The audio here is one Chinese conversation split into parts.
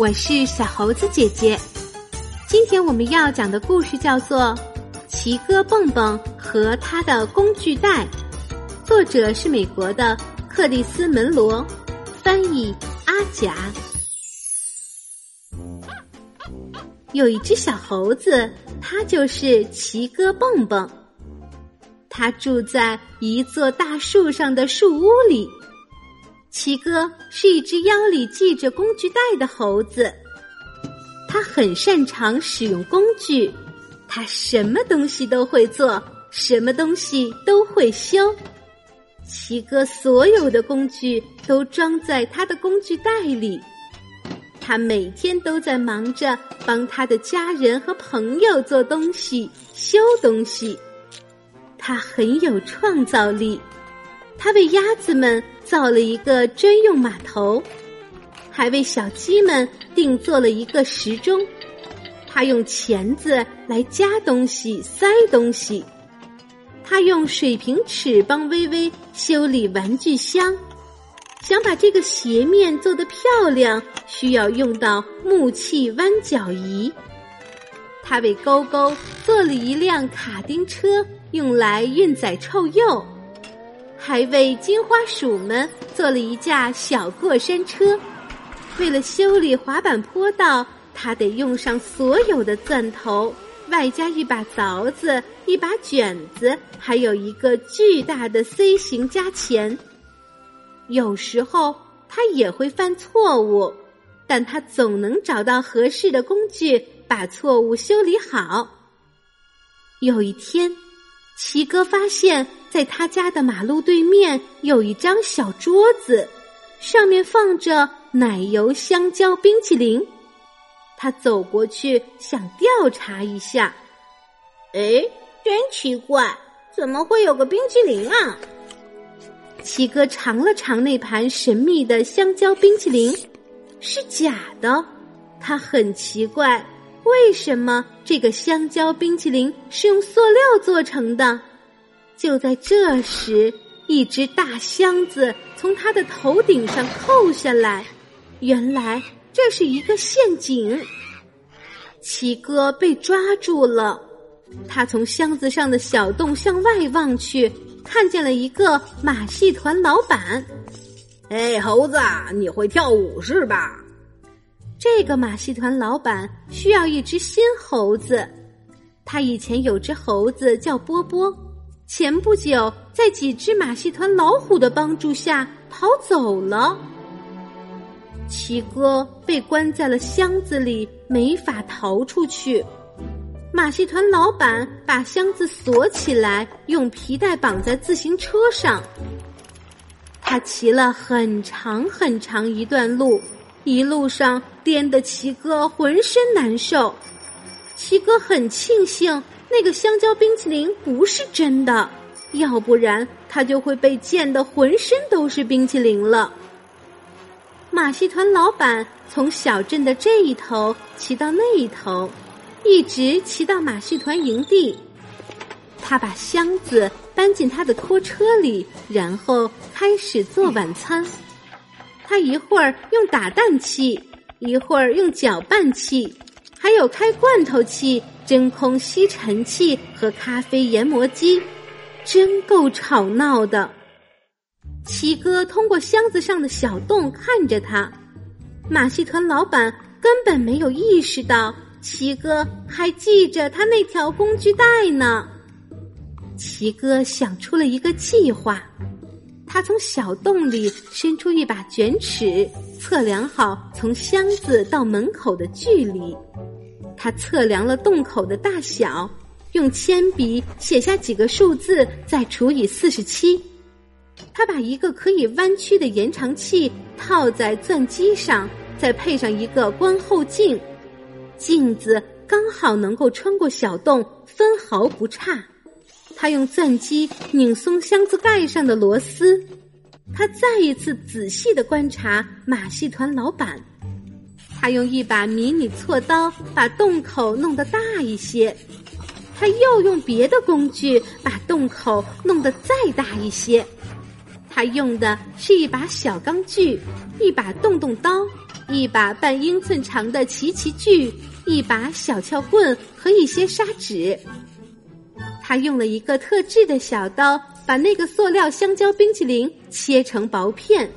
我是小猴子姐姐。今天我们要讲的故事叫做《奇哥蹦蹦和他的工具袋》，作者是美国的克里斯·门罗，翻译阿甲。有一只小猴子，它就是奇哥蹦蹦。它住在一座大树上的树屋里。奇哥是一只腰里系着工具袋的猴子，他很擅长使用工具，他什么东西都会做，什么东西都会修。奇哥所有的工具都装在他的工具袋里，他每天都在忙着帮他的家人和朋友做东西、修东西。他很有创造力。他为鸭子们造了一个专用码头，还为小鸡们定做了一个时钟。他用钳子来夹东西、塞东西。他用水平尺帮微微修理玩具箱。想把这个斜面做得漂亮，需要用到木器弯角仪。他为勾勾做了一辆卡丁车，用来运载臭鼬。还为金花鼠们做了一架小过山车。为了修理滑板坡道，他得用上所有的钻头，外加一把凿子、一把卷子，还有一个巨大的 C 型加钳。有时候他也会犯错误，但他总能找到合适的工具，把错误修理好。有一天。奇哥发现，在他家的马路对面有一张小桌子，上面放着奶油香蕉冰淇淋。他走过去想调查一下，哎，真奇怪，怎么会有个冰淇淋啊？奇哥尝了尝那盘神秘的香蕉冰淇淋，是假的。他很奇怪。为什么这个香蕉冰淇淋是用塑料做成的？就在这时，一只大箱子从他的头顶上扣下来。原来这是一个陷阱。奇哥被抓住了。他从箱子上的小洞向外望去，看见了一个马戏团老板。哎，猴子，你会跳舞是吧？这个马戏团老板需要一只新猴子，他以前有只猴子叫波波，前不久在几只马戏团老虎的帮助下跑走了。奇哥被关在了箱子里，没法逃出去。马戏团老板把箱子锁起来，用皮带绑在自行车上。他骑了很长很长一段路。一路上颠得奇哥浑身难受，奇哥很庆幸那个香蕉冰淇淋不是真的，要不然他就会被溅得浑身都是冰淇淋了。马戏团老板从小镇的这一头骑到那一头，一直骑到马戏团营地。他把箱子搬进他的拖车里，然后开始做晚餐。他一会儿用打蛋器，一会儿用搅拌器，还有开罐头器、真空吸尘器和咖啡研磨机，真够吵闹的。奇哥通过箱子上的小洞看着他，马戏团老板根本没有意识到奇哥还系着他那条工具带呢。奇哥想出了一个计划。他从小洞里伸出一把卷尺，测量好从箱子到门口的距离。他测量了洞口的大小，用铅笔写下几个数字，再除以四十七。他把一个可以弯曲的延长器套在钻机上，再配上一个观后镜，镜子刚好能够穿过小洞，分毫不差。他用钻机拧松箱子盖上的螺丝，他再一次仔细的观察马戏团老板。他用一把迷你锉刀把洞口弄得大一些，他又用别的工具把洞口弄得再大一些。他用的是一把小钢锯、一把洞洞刀、一把半英寸长的齐齐锯，一把小撬棍和一些砂纸。他用了一个特制的小刀，把那个塑料香蕉冰淇淋切成薄片。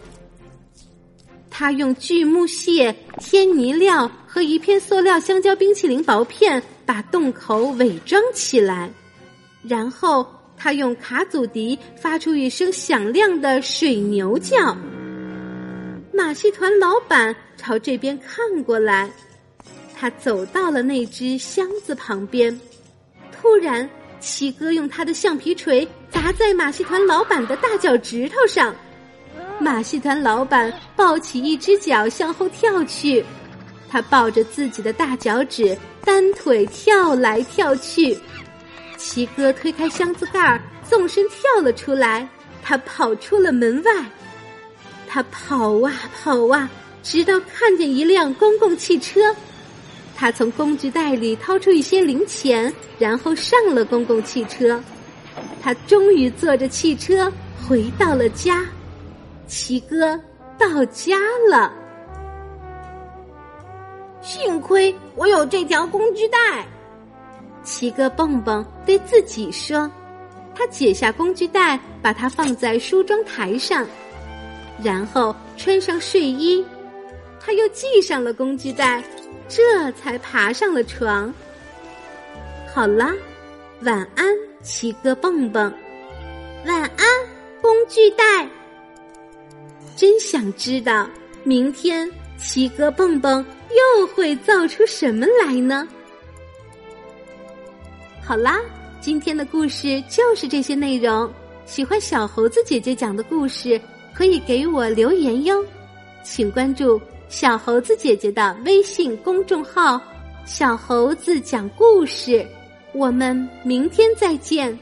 他用锯木屑、添泥料和一片塑料香蕉冰淇淋薄片把洞口伪装起来，然后他用卡祖笛发出一声响亮的水牛叫。马戏团老板朝这边看过来，他走到了那只箱子旁边。突然，七哥用他的橡皮锤砸在马戏团老板的大脚趾头上，马戏团老板抱起一只脚向后跳去，他抱着自己的大脚趾单腿跳来跳去。七哥推开箱子盖儿，纵身跳了出来，他跑出了门外。他跑啊跑啊，直到看见一辆公共汽车。他从工具袋里掏出一些零钱，然后上了公共汽车。他终于坐着汽车回到了家。七哥到家了，幸亏我有这条工具袋。七哥蹦蹦对自己说：“他解下工具袋，把它放在梳妆台上。”然后穿上睡衣，他又系上了工具袋，这才爬上了床。好啦，晚安，七哥蹦蹦，晚安，工具袋。真想知道，明天七哥蹦蹦又会造出什么来呢？好啦，今天的故事就是这些内容。喜欢小猴子姐姐讲的故事。可以给我留言哟，请关注小猴子姐姐的微信公众号“小猴子讲故事”。我们明天再见。